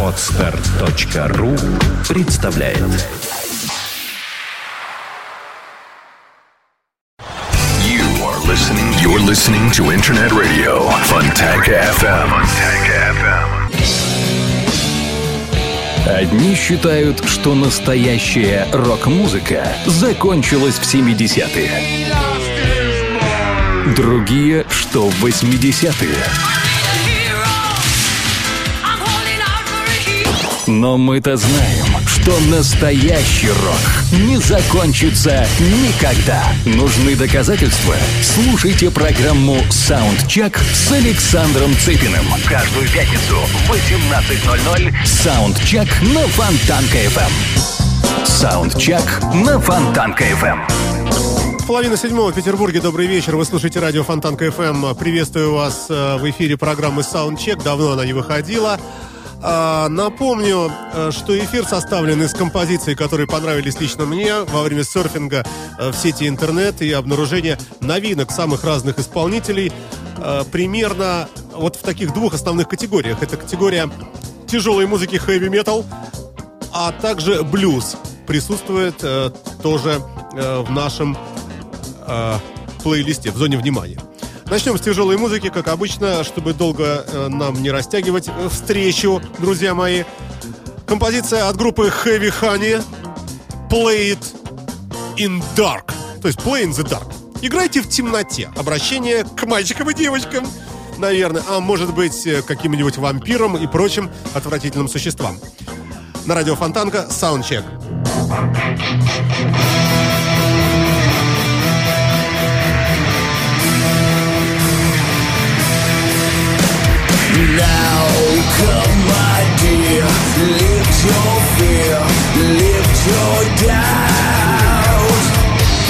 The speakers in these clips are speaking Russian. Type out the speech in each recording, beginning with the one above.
Отстар.ру представляет You are listening. You're listening to Internet Radio. Fontanka FM. Одни считают, что настоящая рок-музыка закончилась в 70-е. Другие, что в 80-е. Но мы-то знаем, что настоящий рок не закончится никогда. Нужны доказательства? Слушайте программу «Soundcheck» с Александром Цыпиным. Каждую пятницу в 18.00 «Soundcheck» на Фонтанка FM. «Soundcheck» на Фонтанка FM. Половина седьмого в Петербурге. Добрый вечер. Вы слушаете радио Фонтанка FM. Приветствую вас э, в эфире программы Soundcheck. Давно она не выходила. А, напомню, э, что эфир составлен из композиций, которые понравились лично мне во время серфинга э, в сети интернет и обнаружения новинок самых разных исполнителей. Э, примерно вот в таких двух основных категориях. Это категория тяжелой музыки metal, а также блюз присутствует тоже в нашем плейлисте в зоне внимания. Начнем с тяжелой музыки, как обычно, чтобы долго э, нам не растягивать э, встречу, друзья мои. Композиция от группы Heavy Honey Play It in Dark. То есть Play in the Dark. Играйте в темноте. Обращение к мальчикам и девочкам, наверное. А может быть, э, каким-нибудь вампирам и прочим отвратительным существам. На радио Фонтанка Soundcheck. Now come my dear, lift your fear, lift your.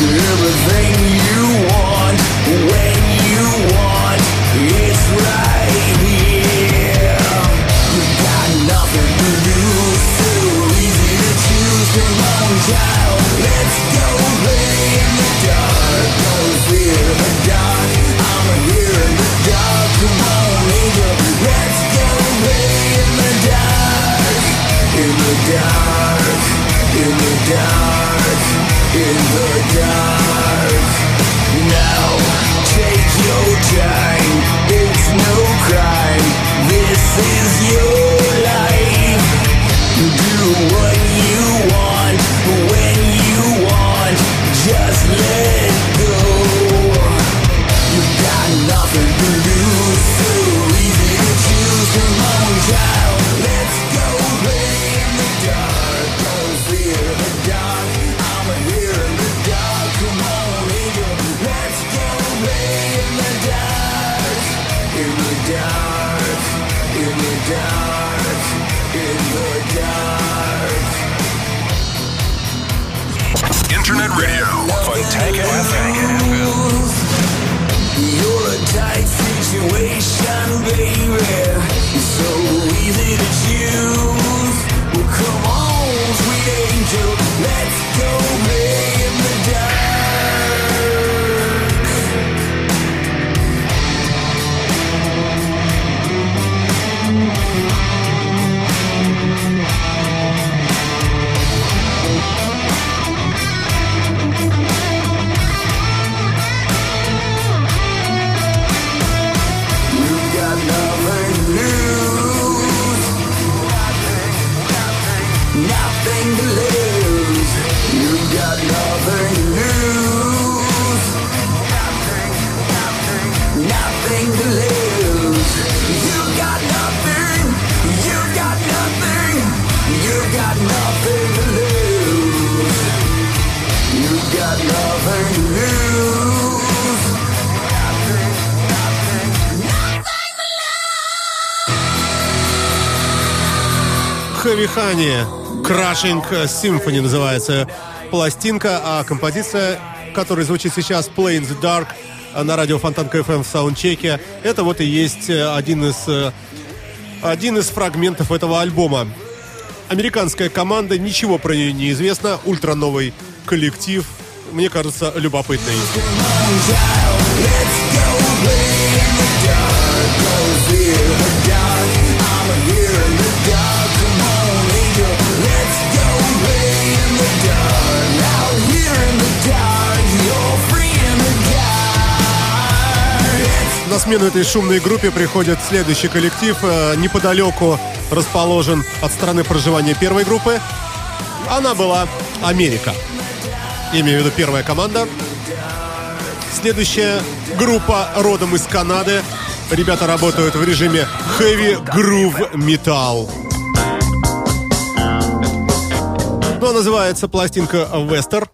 Everything you want, when you want, it's right here. Got nothing to lose, so easy to choose. Come on, child, let's go play in the dark. Don't fear the dark. I'm here in the dark. Come on, angel, dark, in the dark, in the dark. Now, take your time. It's no crime. This is your life. Do what dark. Internet Radio Fontanka FM. You're a tight situation, baby. It's so easy to choose. Well, come on, sweet angel, let's go Honey Crushing Symphony называется пластинка, а композиция, которая звучит сейчас Play in the Dark на радио Фонтанка FM в саундчеке, это вот и есть э, один из, э, один из фрагментов этого альбома. Американская команда, ничего про нее не известно, ультра новый коллектив, мне кажется, любопытный. Смену этой шумной группе приходит следующий коллектив. Э, неподалеку расположен от страны проживания первой группы. Она была Америка. Имею в виду первая команда. Следующая группа родом из Канады. Ребята работают в режиме Heavy Groove Metal. Ну, а называется пластинка Wester.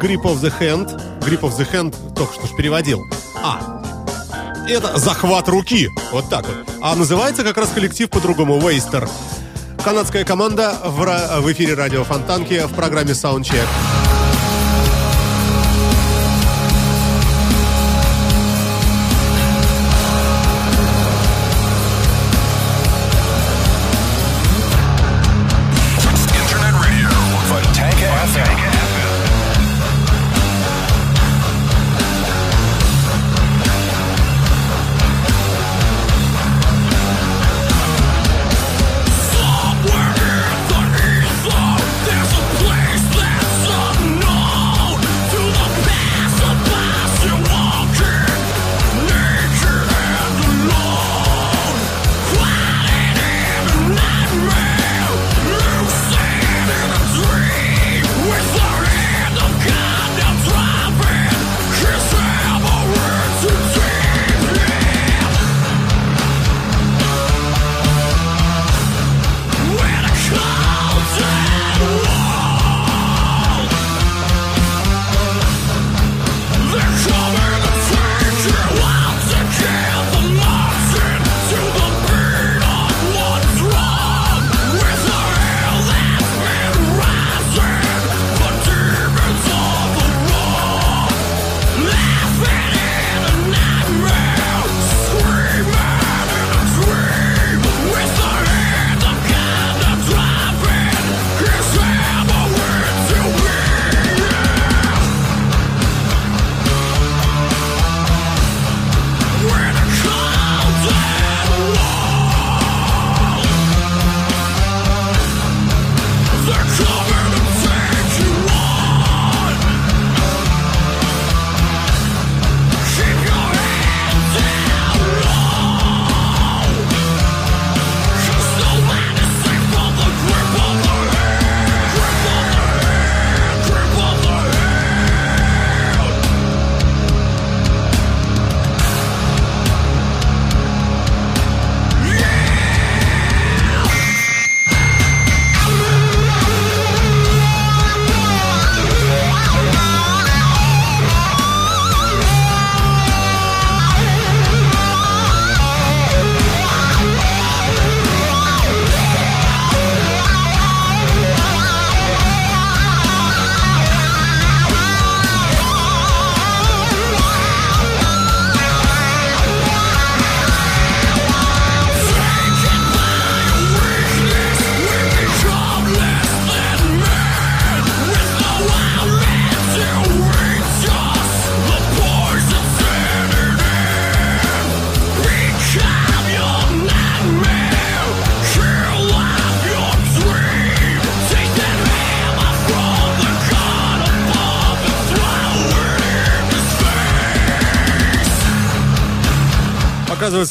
Grip of the Hand. Grip of the Hand только что ж переводил. А, это захват руки. Вот так вот. А называется как раз коллектив по-другому Waster. Канадская команда в, в эфире радио Фонтанки в программе Soundcheck.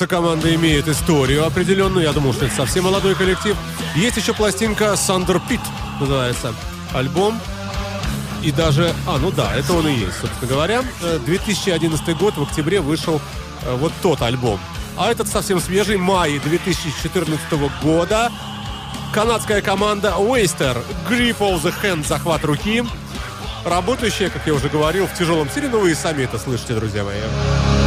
Оказывается, команда имеет историю определенную. Я думал, что это совсем молодой коллектив. Есть еще пластинка Сандер Пит, называется альбом. И даже... А, ну да, это он и есть, собственно говоря. 2011 э, год, в октябре вышел э, вот тот альбом. А этот совсем свежий, май 2014 года. Канадская команда Waster, Grip of the Hand, захват руки. Работающая, как я уже говорил, в тяжелом стиле, но вы и сами это слышите, друзья мои.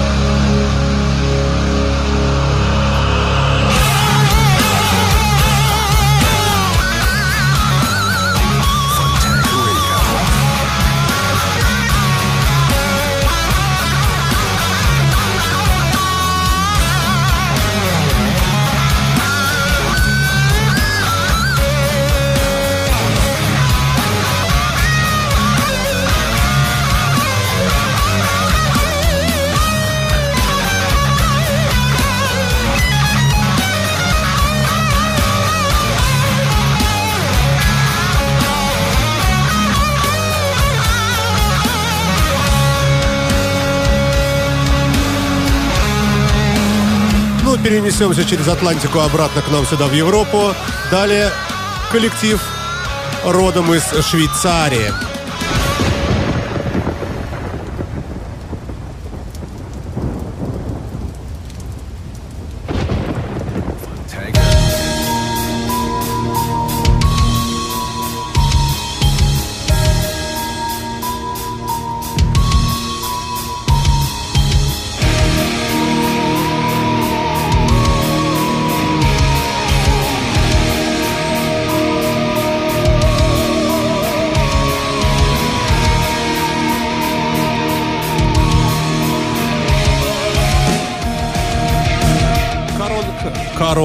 Перенесемся через Атлантику обратно к нам сюда, в Европу. Далее коллектив родом из Швейцарии.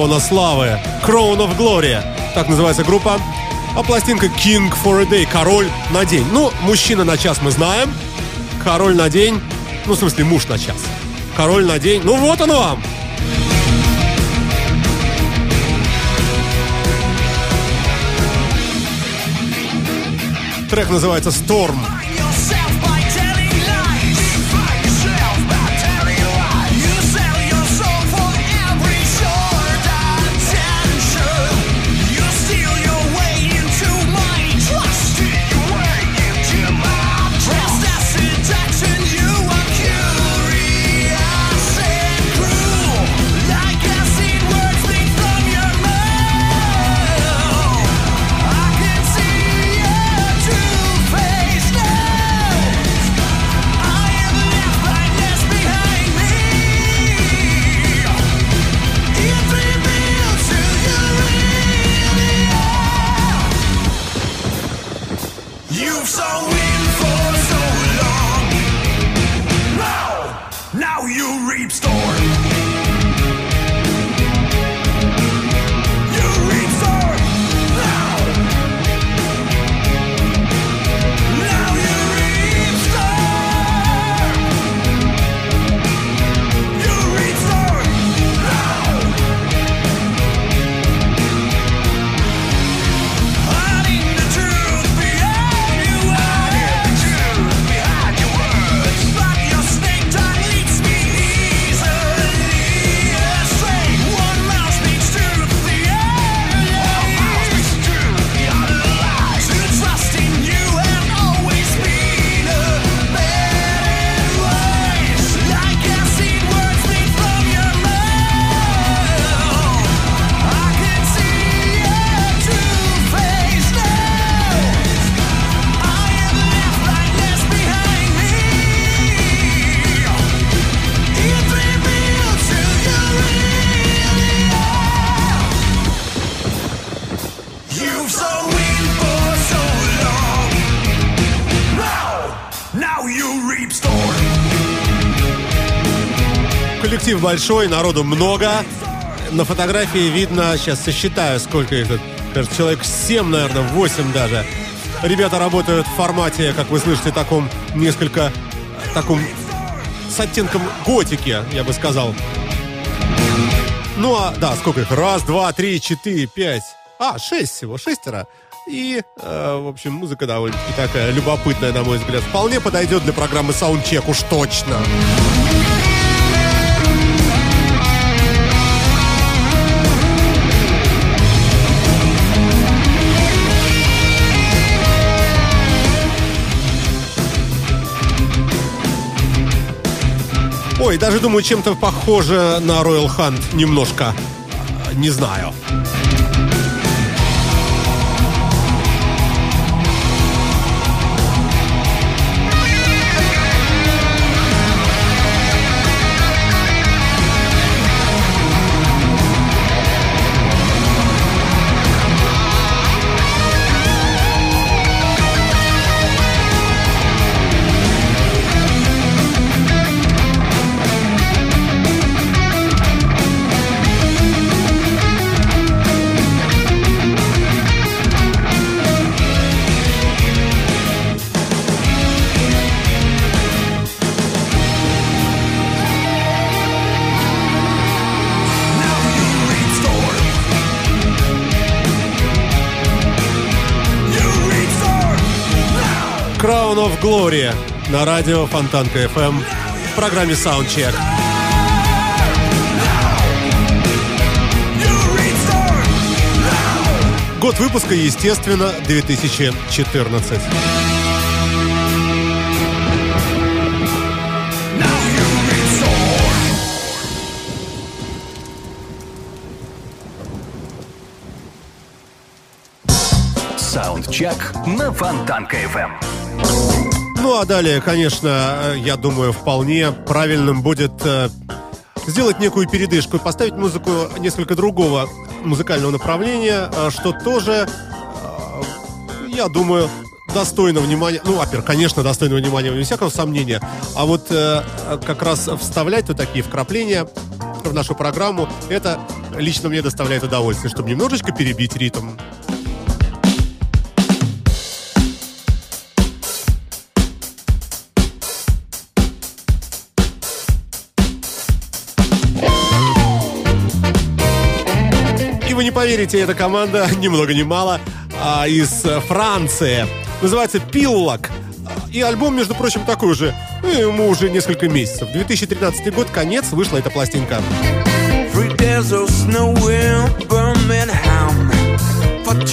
Корона славы. Crown of Glory. Так называется группа. А пластинка King for a Day. Король на день. Ну, мужчина на час мы знаем. Король на день. Ну, в смысле, муж на час. Король на день. Ну, вот он вам. Трек называется Storm. Большой, народу много. На фотографии видно, сейчас сосчитаю, сколько их тут. Кажется, человек 7, наверное, 8 даже. Ребята работают в формате, как вы слышите, таком несколько таком с оттенком готики, я бы сказал. Ну а, да, сколько их? Раз, два, три, четыре, пять. А, шесть всего, шестеро. И, э, в общем, музыка довольно-таки такая любопытная, на мой взгляд. Вполне подойдет для программы Soundcheck, уж точно. Ой, даже думаю, чем-то похоже на Royal Hunt немножко. Не знаю. of Glory на радио Фонтанка FM в программе Soundcheck. Год выпуска, естественно, 2014. Саундчек на Фонтанка FM. Ну а далее, конечно, я думаю, вполне правильным будет э, сделать некую передышку поставить музыку несколько другого музыкального направления, э, что тоже, э, я думаю, достойно внимания. Ну, во-первых, конечно, достойно внимания, вне всякого сомнения. А вот э, как раз вставлять вот такие вкрапления в нашу программу, это лично мне доставляет удовольствие, чтобы немножечко перебить ритм. Поверите, эта команда, ни много ни мало, а, из Франции. Называется «Пиллок». И альбом, между прочим, такой же. Ну, ему уже несколько месяцев. 2013 год, конец, вышла эта пластинка. But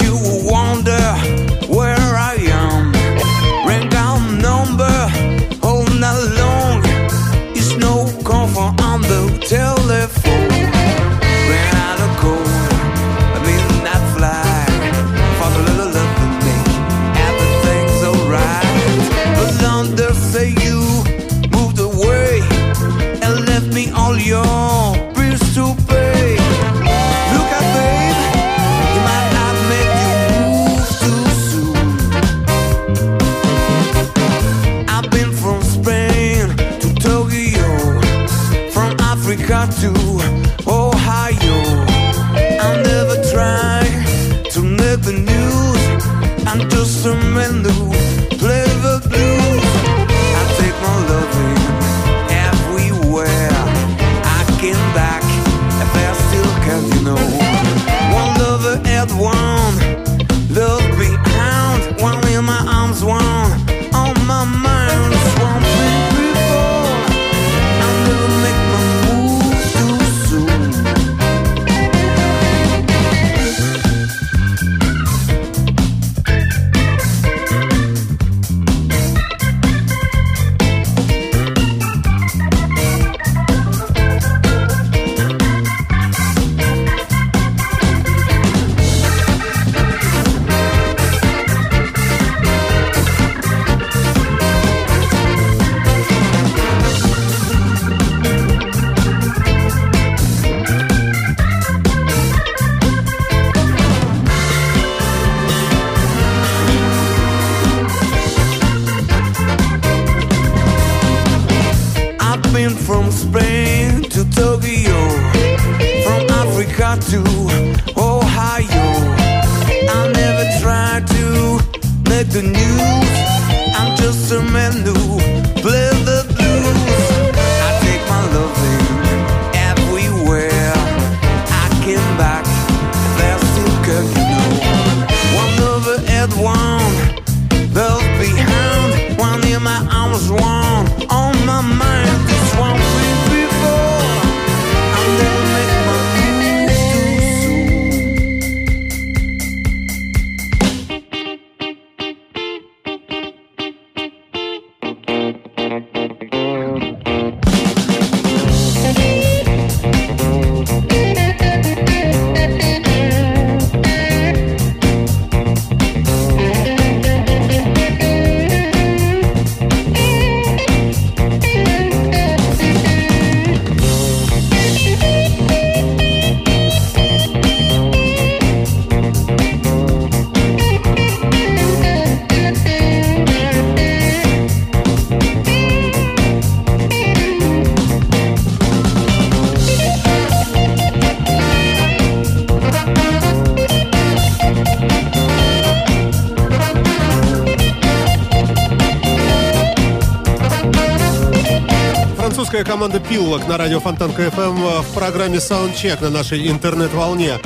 команда «Пиллок» на радио Фонтанка FM в программе «Soundcheck» на нашей интернет-волне.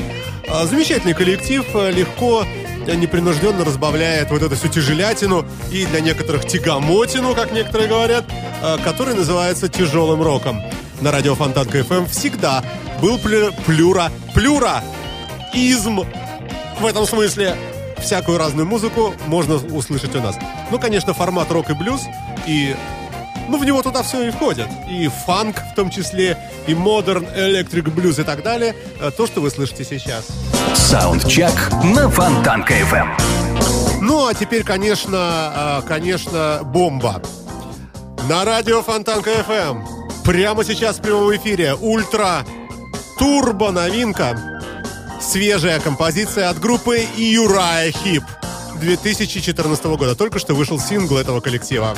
А, замечательный коллектив, а, легко, а, непринужденно разбавляет вот эту всю тяжелятину и для некоторых тягомотину, как некоторые говорят, который называется «тяжелым роком». На радио Фонтанка FM всегда был плюра... плюра! Изм! В этом смысле всякую разную музыку можно услышать у нас. Ну, конечно, формат рок и блюз и ну, в него туда все и входит. И фанк в том числе, и modern electric blues и так далее. Э, то, что вы слышите сейчас. Саундчек на Фонтанка FM. Эм. Ну, а теперь, конечно, э, конечно, бомба. На радио Фонтанка FM. Эм. Прямо сейчас в прямом эфире. Ультра турбо новинка. Свежая композиция от группы Uriah Heep. 2014 года. Только что вышел сингл этого коллектива.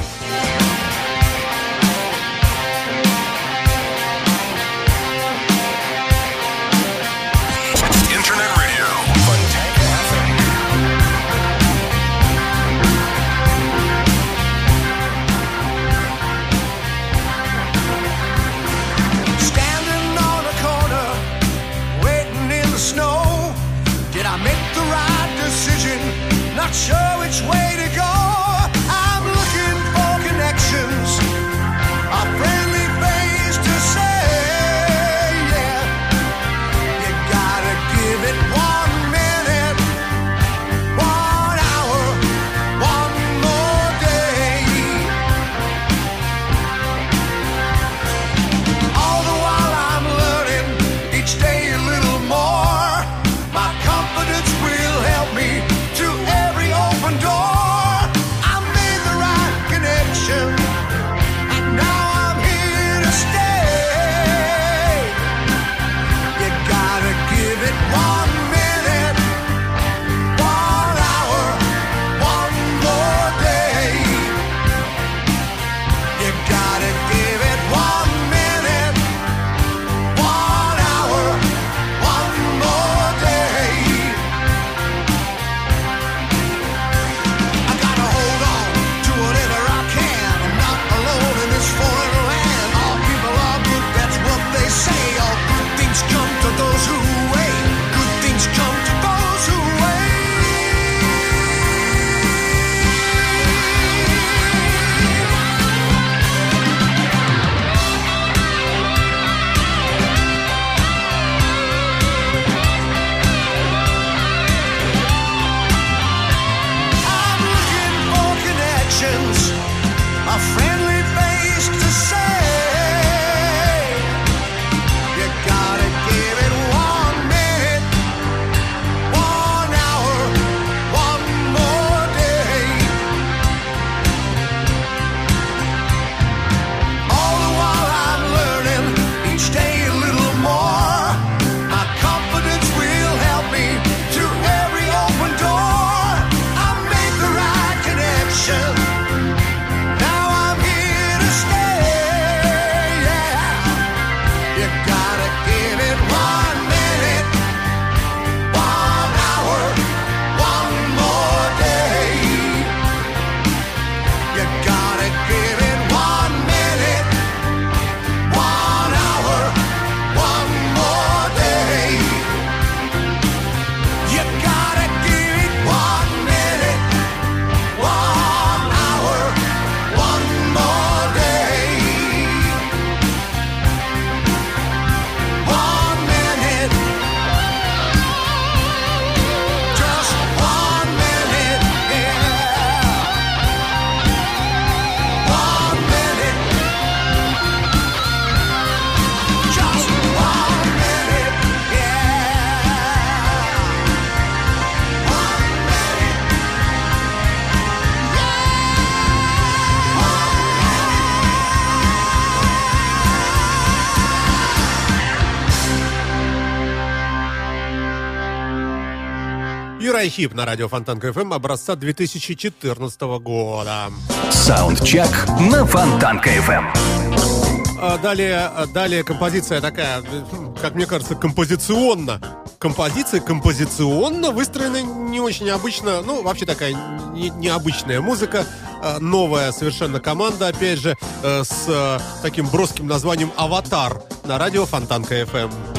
friend. Heep на радио Фонтанка FM образца 2014 года. Саундчек на Фонтанка FM. А, далее, а, далее композиция такая, э, хм, как мне кажется, композиционно. композиция композиционно выстроена не очень обычно. Ну, вообще такая не, необычная музыка. А, новая совершенно команда, опять же, э, с э, таким броским названием «Avatar» на радио Фонтанка FM.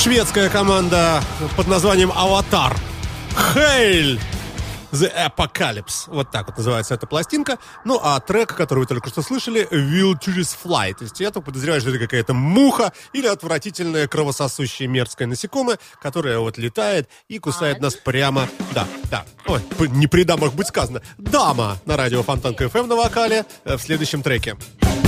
Шведская команда под названием «Аватар». Хейль! The Apocalypse. Вот так вот называется эта пластинка. Ну, а трек, который вы только что слышали, Will Choose Fly. То есть я только подозреваю, что это какая-то муха или отвратительное кровососущее мерзкое насекомое, которое вот летает и кусает нас прямо... Да, да. Ой, не при дамах быть сказано. Дама на радио Фонтанка FM на вокале э, в следующем треке. shaking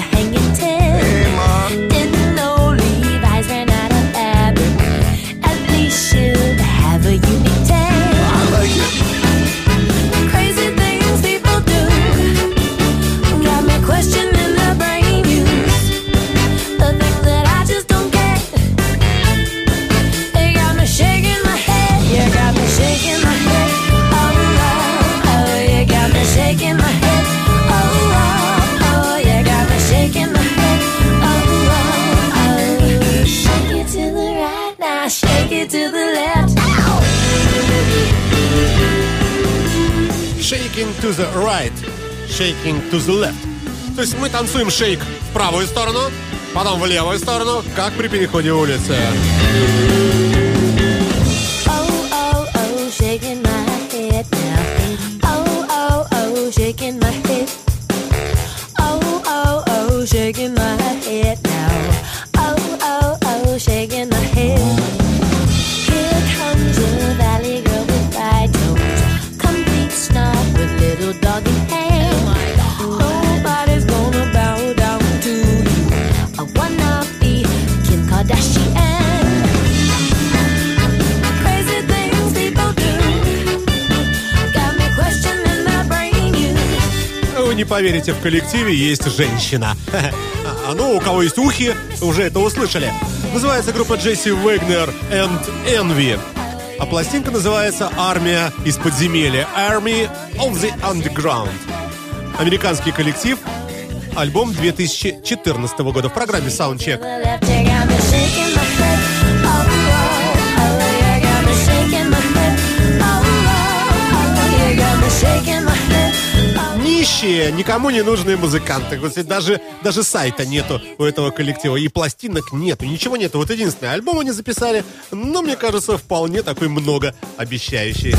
hang to the right, shaking to the left. То есть мы танцуем шейк в правую сторону, потом в левую сторону, как при переходе улицы. Поверите, в коллективе есть женщина. А ну, у кого есть ухи, уже это услышали. Называется группа Джесси Вегнер and Envy. А пластинка называется «Армия из подземелья» Army of the Underground. Американский коллектив. Альбом 2014 года в программе Soundcheck. Нищие, никому не нужные музыканты. Вот даже, даже сайта нету у этого коллектива. И пластинок нету, ничего нету. Вот единственный альбом они записали, но, мне кажется, вполне такой много обещающий.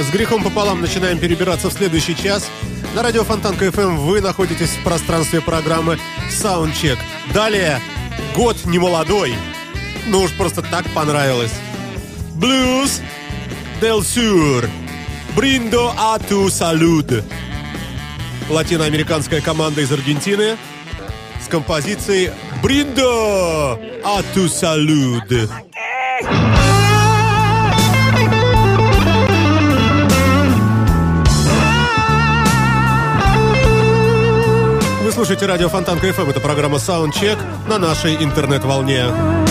С грехом пополам начинаем перебираться в следующий час. На радио Фонтанка FM вы находитесь в пространстве программы Soundcheck. Далее год не молодой. Ну уж просто так понравилось. Blues del Sur. A tu salud. Латиноамериканская команда из Аргентины с композицией Brindo a tu слушаете радио Фонтанка FM. Это программа Soundcheck на нашей интернет-волне.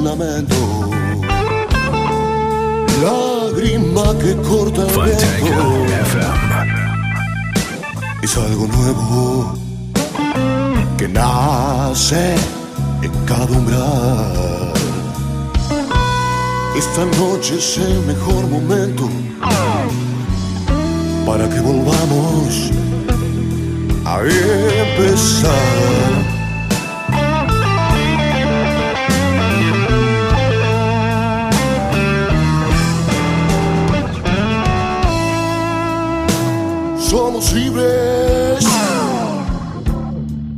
Un lamento, lágrima que corta el viento. Es algo nuevo que nace en cada umbral. Esta noche es el mejor momento para que volvamos a empezar. Somos libres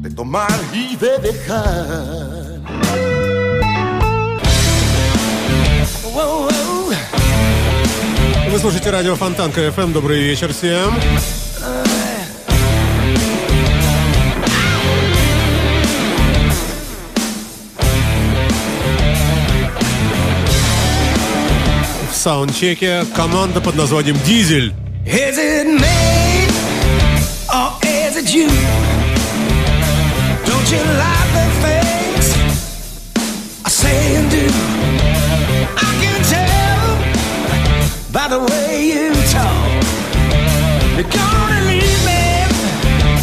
de tomar y de dejar. Вы слушаете радио Фонтанка FM. Добрый вечер всем. В саундчеке команда под названием «Дизель». Is it me or is it you? Don't you like the things I say and do? I can tell by the way you talk. You're gonna leave me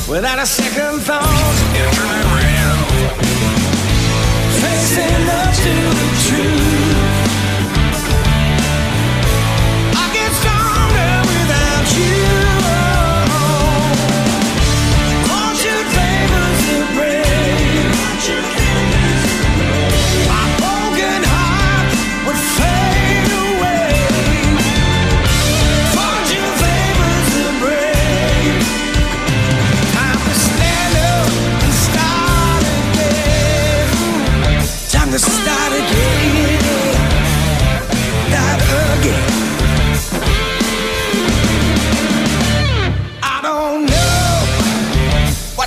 without a second thought. Facing up to the truth.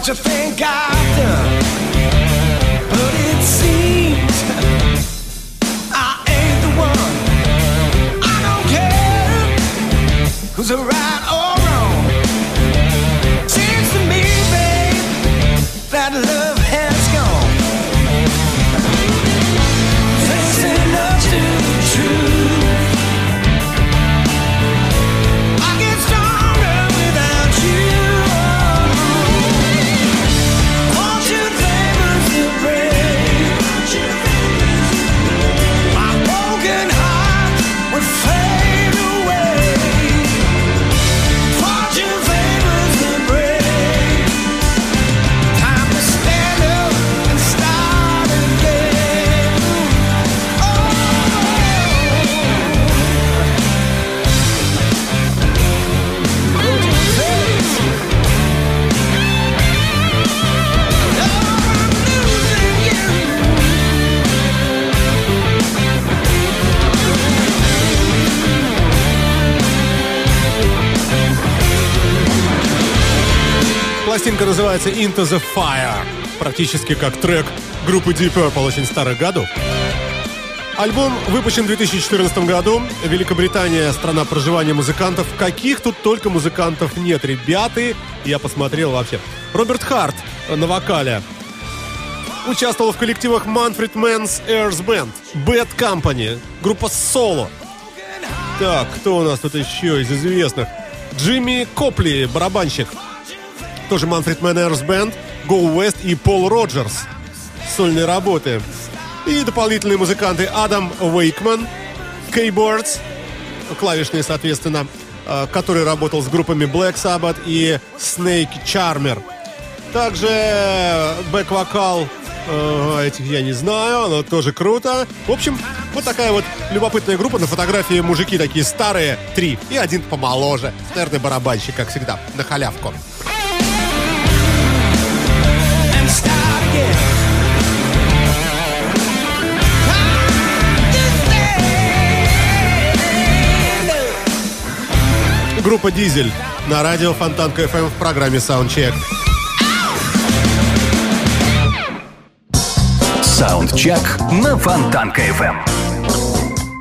what you think I называется Into the Fire. Практически как трек группы Deep Purple очень старых годов. Альбом выпущен в 2014 году. Великобритания – страна проживания музыкантов. Каких тут только музыкантов нет, ребята. Я посмотрел вообще. Роберт Харт на вокале. Участвовал в коллективах Manfred Mann's Earth Band, Bad Company, группа Solo. Так, кто у нас тут еще из известных? Джимми Копли, барабанщик. Тоже Mann Earth Band, Go West и Пол Роджерс. Сольные работы. И дополнительные музыканты Адам Уэйкман, Кейбордс, клавишные, соответственно, э, который работал с группами Black Sabbath и Snake Charmer. Также бэк-вокал э, этих я не знаю, но тоже круто. В общем, вот такая вот любопытная группа. На фотографии мужики такие старые, три, и один помоложе. Наверное, барабанщик, как всегда, на халявку. Группа Дизель на радио Фонтанка FM в программе Soundcheck. Саундчек на Фонтанка FM.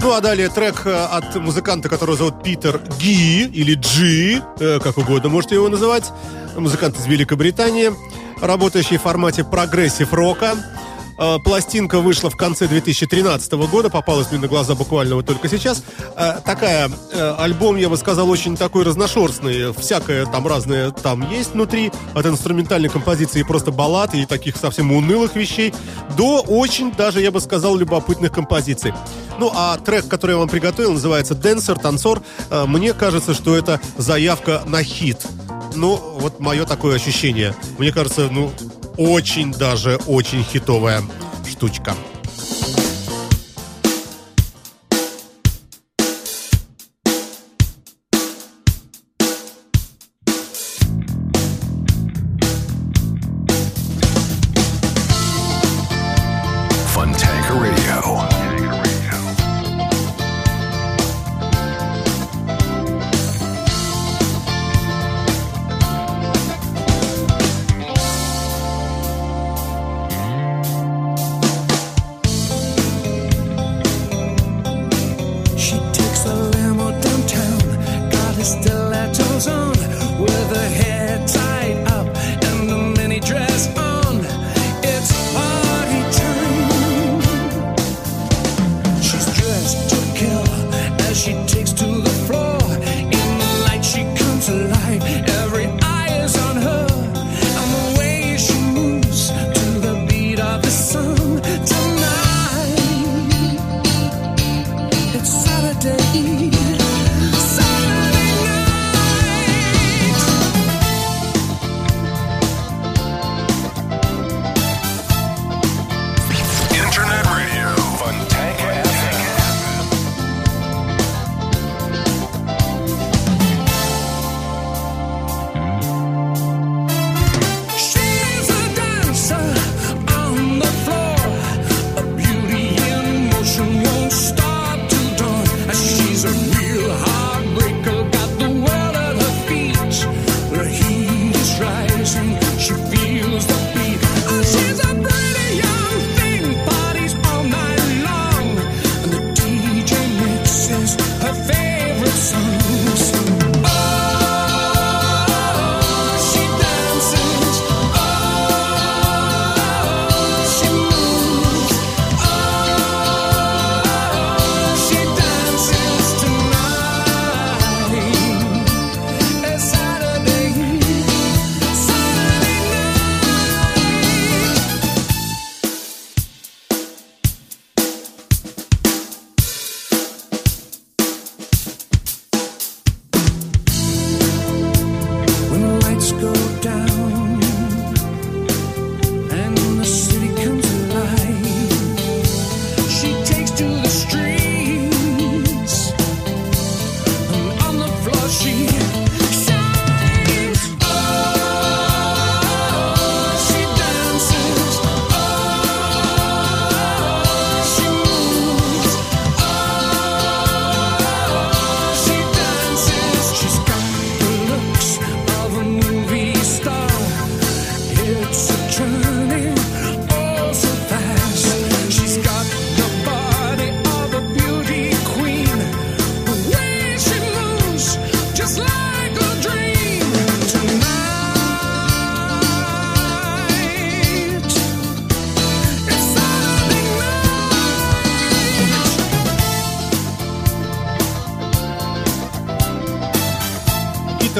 Ну а далее трек э, от музыканта, которого зовут Питер Ги или Джи, э, как угодно можете его называть. Музыкант из Великобритании, работающий в формате прогрессив рока. Э, Пластинка вышла в конце 2013 года, попалась мне на глаза буквально вот только сейчас. Э, Такая, э, альбом, я бы сказал, очень такой разношерстный. Всякое там разное там есть внутри. От инструментальной композиции просто баллад и таких совсем унылых вещей до очень даже, я бы сказал, любопытных композиций. Ну, а трек, который я вам приготовил, называется «Дэнсер», «Танцор». Э, Мне кажется, что это заявка на хит. Ну, вот мое такое ощущение. Мне кажется, ну, очень даже очень хитовая штучка.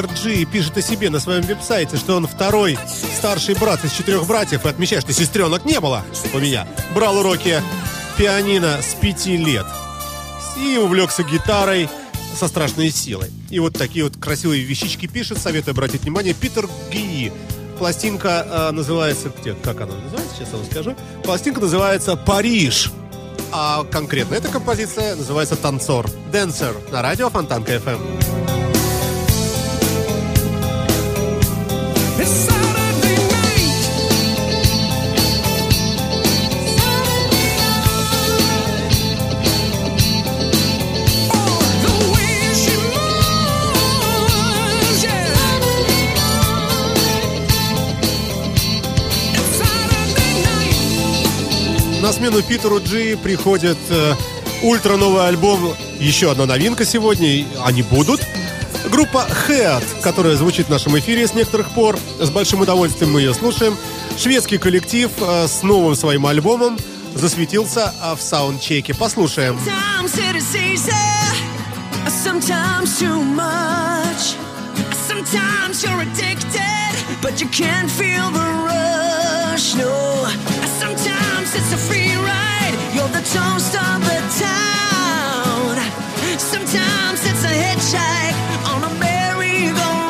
Джи пишет о себе на своем веб-сайте, что он второй старший брат из четырех братьев и отмечает, что сестренок не было у меня. Брал уроки пианино с пяти лет. И увлекся гитарой со страшной силой. И вот такие вот красивые вещички пишет, советую обратить внимание, Питер Ги. Пластинка э, называется... Где, как она называется? Сейчас я вам скажу. Пластинка называется «Париж». А конкретно эта композиция называется «Танцор». «Дэнсер» на радио Фонтанка FM. На смену Питеру Джи приходит э, ультра новый альбом. Еще одна новинка сегодня. Они будут. Группа Head, которая звучит в нашем эфире с некоторых пор. С большим удовольствием мы ее слушаем. Шведский коллектив э, с новым своим альбомом засветился э, в саундчеке. Послушаем. Sometimes it's a free ride, you're the toast of the. Sometimes it's a I on a merry-go-round.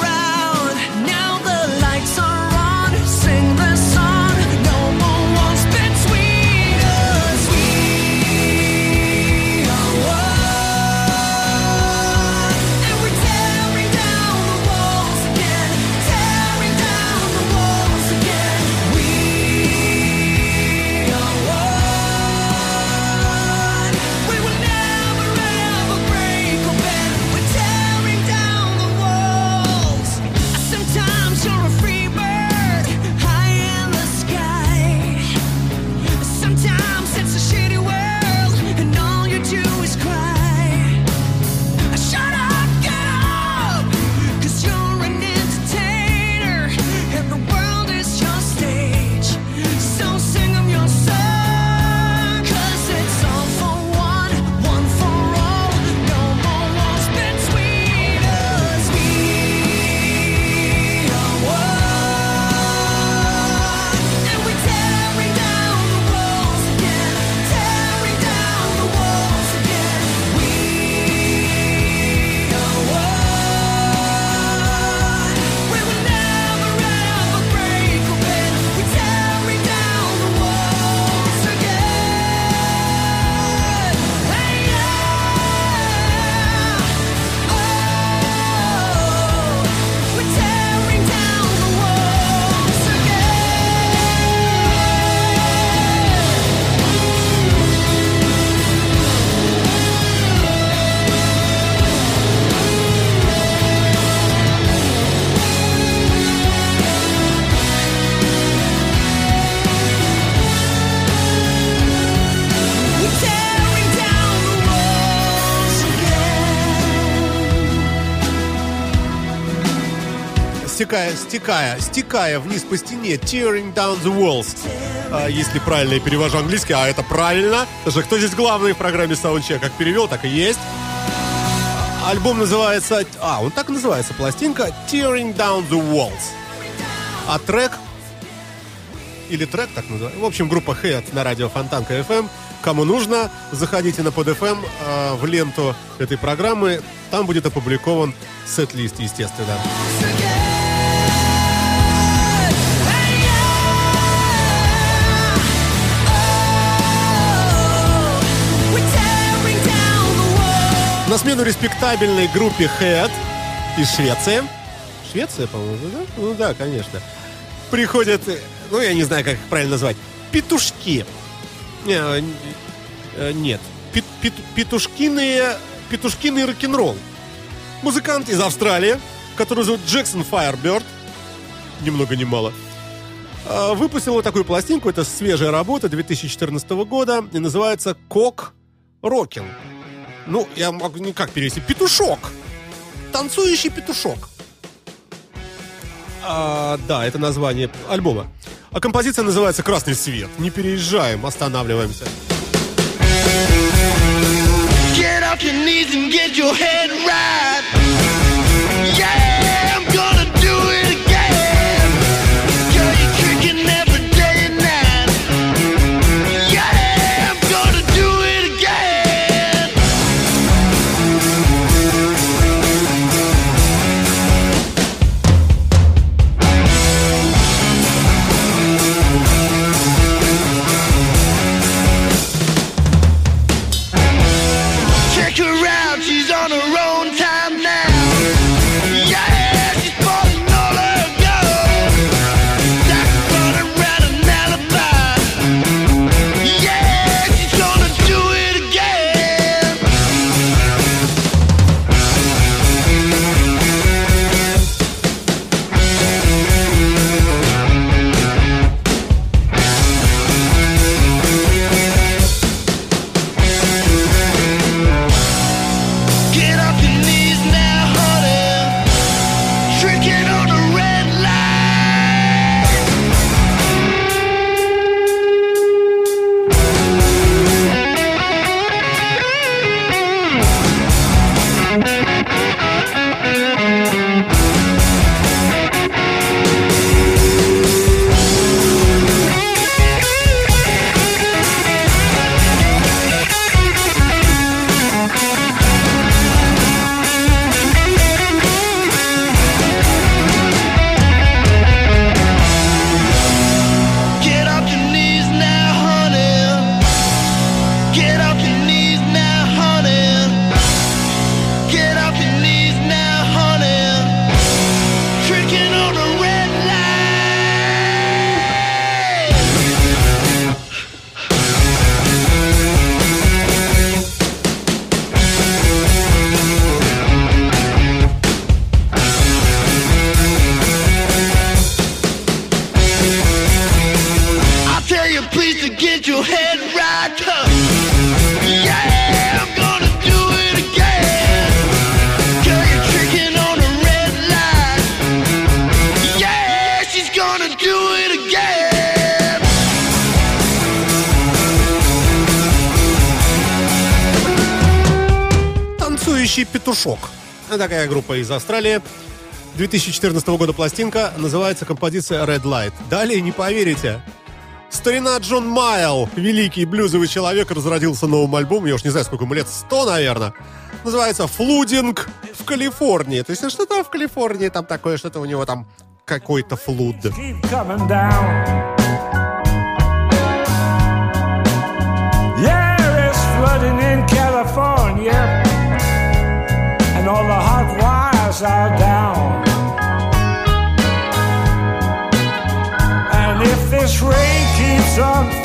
Стекая, стекая, стекая вниз по стене. Tearing down the walls. А, если правильно я перевожу английский, а это правильно. Что кто здесь главный в программе Soundcheck? Как перевел, так и есть. Альбом называется... А, он так и называется, пластинка Tearing Down the Walls. А трек... Или трек так называется. В общем, группа Head на радио Фонтанка FM. Кому нужно, заходите на PodFM э, в ленту этой программы. Там будет опубликован сет-лист, естественно. Смену респектабельной группе Head из Швеции. Швеция, по-моему, да? Ну да, конечно. Приходят, э, ну я не знаю, как их правильно назвать, петушки. Не, э, э, Нет, пет- пет- петушкиные, петушкиный рок-н-ролл. Музыкант из Австралии, который зовут Jackson Firebird, ни много ни мало, а, выпустил вот такую пластинку, это свежая работа 2014 года, и называется «Cock Rockin'». Ну, я могу никак перевести. Петушок. Танцующий петушок. А, да, это название альбома. А композиция называется «Красный свет». Не переезжаем, останавливаемся. Get off your knees and get your head right. Yeah! Австралии. 2014 года пластинка, называется композиция Red Light. Далее не поверите. Старина Джон Майл, великий блюзовый человек, разродился новым альбомом, я уж не знаю, сколько ему лет, сто, наверное. Называется «Флудинг в Калифорнии». То есть ну, что-то в Калифорнии там такое, что-то у него там какой-то флуд. Yeah, it's flooding in California And all the hot upside down. And if this rain keeps on falling,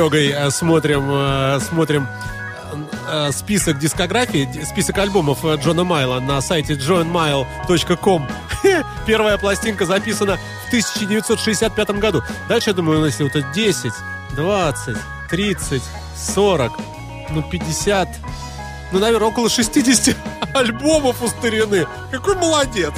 Серегой э, смотрим, э, смотрим э, список дискографии, список альбомов Джона Майла на сайте johnmile.com. Первая пластинка записана в 1965 году. Дальше, я думаю, если вот это 10, 20, 30, 40, ну 50, ну, наверное, около 60 альбомов у старины. Какой молодец!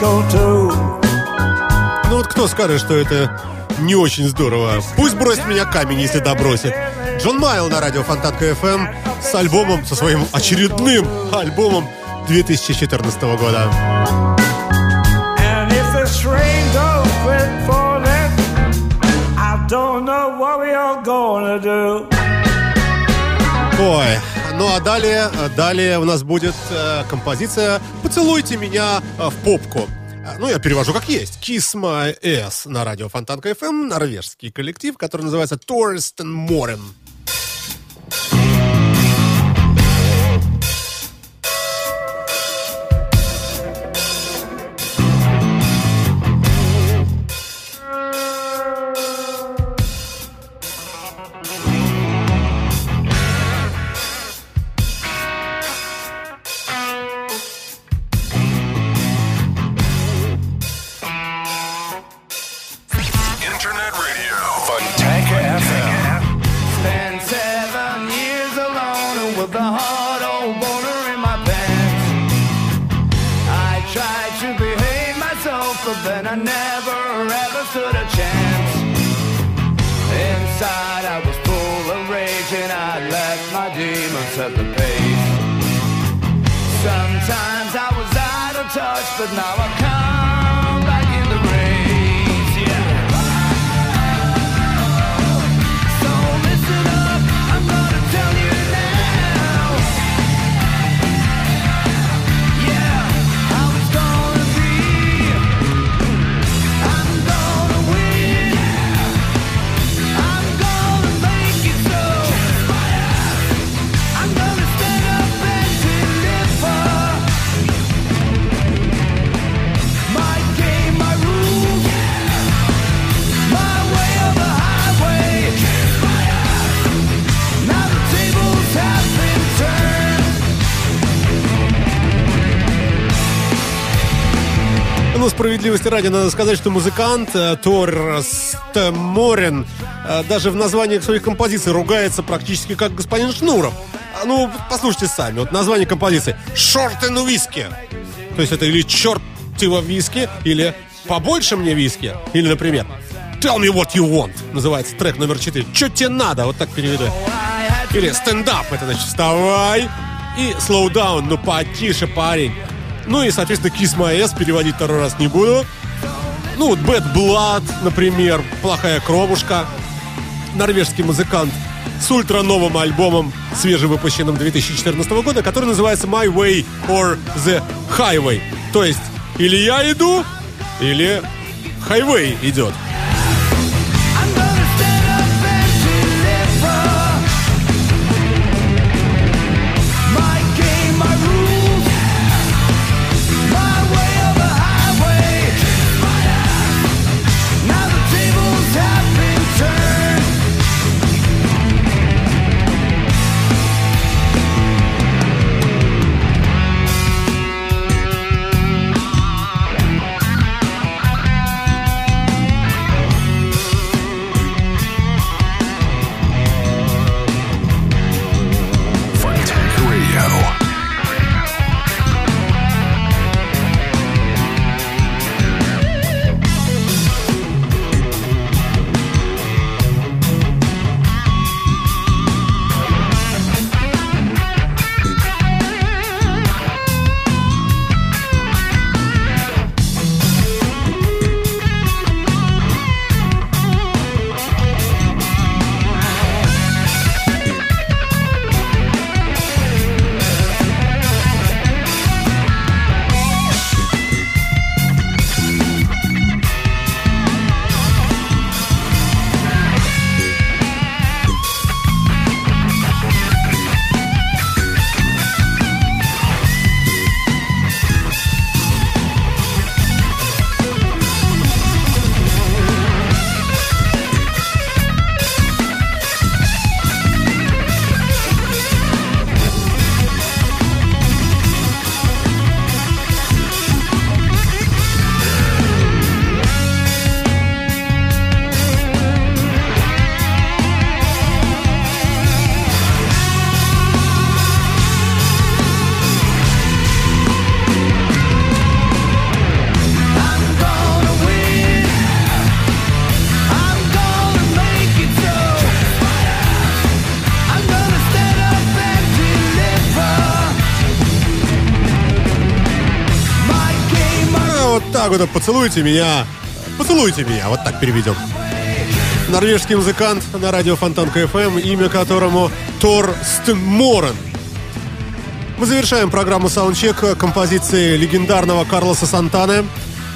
Ну вот кто скажет, что это не очень здорово? Пусть бросит меня камень, если добросит. Джон Майл на радио Фонтанка FM с альбомом, со своим очередным альбомом 2014 года. Don't quit falling, I don't know what we are gonna do. Ой, ну а далее, далее у нас будет э, композиция «Поцелуйте меня э, в попку». Э, Ну, я перевожу как есть. Kiss My Ass на радио Фонтанка FM, норвежский коллектив, который называется Торстен Морен. But now I come Ну, справедливости ради, надо сказать, что музыкант э, Торст Морен э, даже в названиях своих композиций ругается практически как господин Шнуров. А, Ну, послушайте сами. Вот название композиции «Short and Whisky». То есть это или «Черт его виски», или «Побольше мне виски», или, например, «Tell me what you want» называется трек номер 4. «Что тебе надо?» Вот так переведу. Или «Стендап» это значит «Вставай» и «Slow down», ну потише, парень. Ну и, соответственно, Kiss My Ass переводить второй раз не буду. Ну вот Bad Blood, например, «Плохая кровушка». Норвежский музыкант с ультра новым альбомом, свежевыпущенным 2014 года, который называется My Way or The Highway. То есть, или я иду, или Highway идет. Так вот, поцелуйте меня, поцелуйте меня, вот так переведем. Норвежский музыкант на радио Фонтан КФМ, имя которому Тор Стенморен. Мы завершаем программу Soundcheck композиции легендарного Карлоса Сантаны,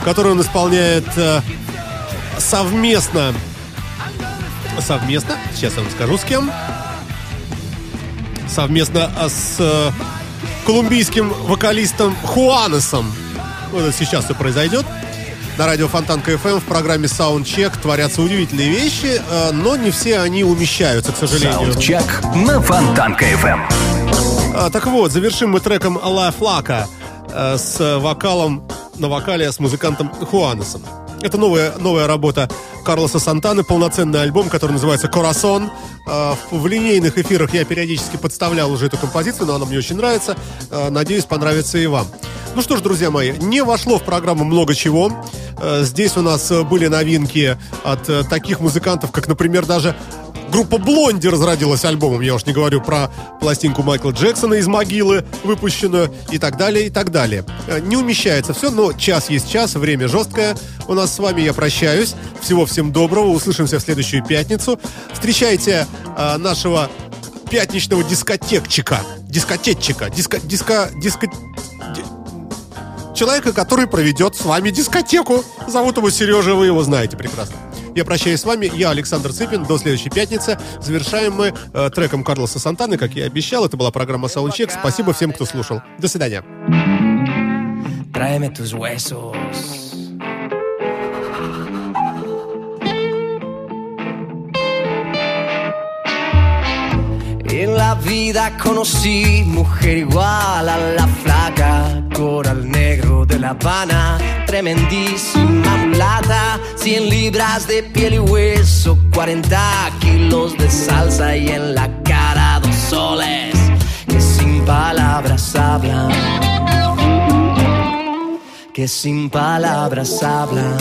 которую он исполняет э, совместно. Совместно? Сейчас я вам скажу с кем. Совместно с э, колумбийским вокалистом Хуанесом. Вот это сейчас все произойдет. На радио Фонтанка FM в программе Soundcheck творятся удивительные вещи, э, но не все они умещаются, к сожалению. Саундчек на Фонтанка FM. А, так вот, завершим мы треком «La Flaca» э, с вокалом на вокале с музыкантом Хуанесом. Это новая, новая работа Карлоса Сантаны, полноценный альбом, который называется «Corazón». Э, в, линейных эфирах я периодически подставлял уже эту композицию, но она мне очень нравится. Э, надеюсь, понравится и вам. Ну что ж, друзья мои, не вошло в программу много чего. Э, Здесь у нас были новинки от э, таких музыкантов, как, например, даже группа Блонди разродилась альбомом. Я уж не говорю про пластинку Майкла Джексона из могилы, выпущенную, и так далее, и так далее. Э, Не умещается все, но час есть час, время жесткое. У нас с вами я прощаюсь. Всего всем доброго. Услышимся в следующую пятницу. Встречайте э, нашего пятничного дискотекчика. Дискотетчика. Диско... Диско... Диско... Человека, который проведет с вами дискотеку. Зовут его Сережа, вы его знаете прекрасно. Я прощаюсь с вами, я Александр Цыпин, до следующей пятницы. Завершаем мы э, треком Карлоса Сантаны, как я и обещал. Это была программа Soundcheck. Спасибо всем, кто слушал. До свидания. Tráeme tus huesos. En la vida conocí mujer igual a la flaca, coral negro de La Habana, tremendísima mulata, 100 libras de piel y hueso, 40 kilos de salsa y en la cara dos soles que sin palabras hablan que sin palabras hablan.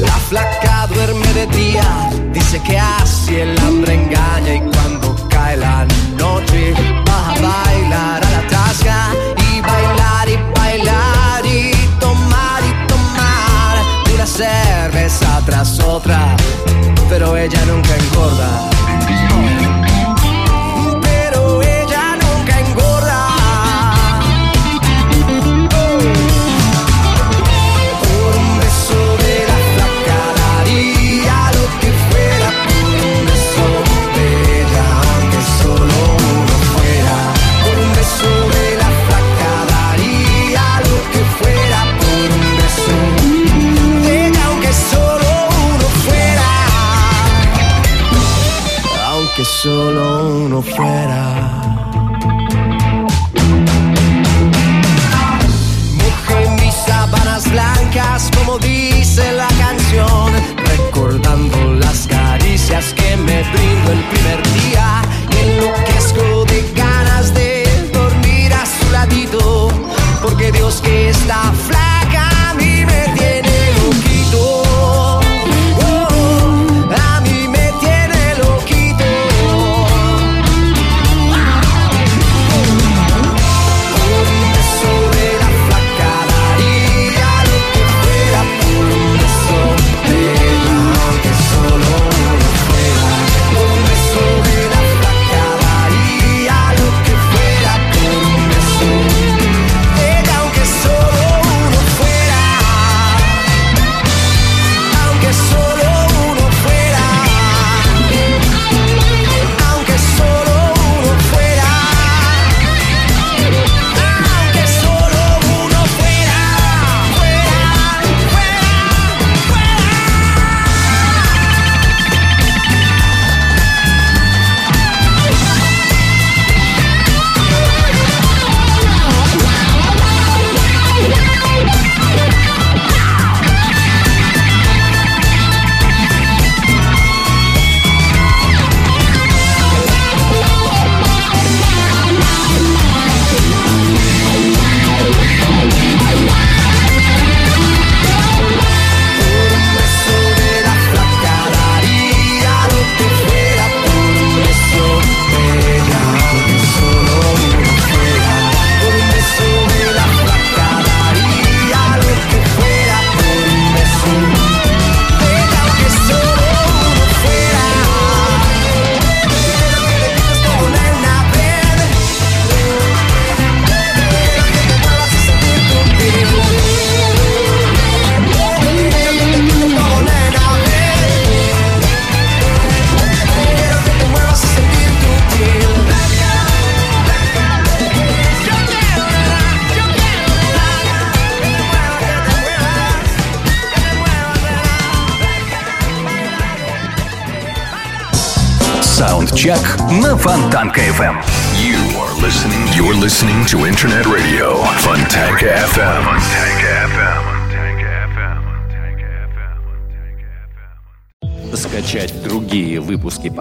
La flaca duerme de día, dice que así el hambre engaña y y bailar y bailar y tomar y tomar una cerveza tras otra, pero ella nunca engorda. Solo mis sábanas blancas como dice la canción Recordando las caricias que me brindo el primer día Y enloquezco de ganas de dormir a su ladito Porque Dios que está flaca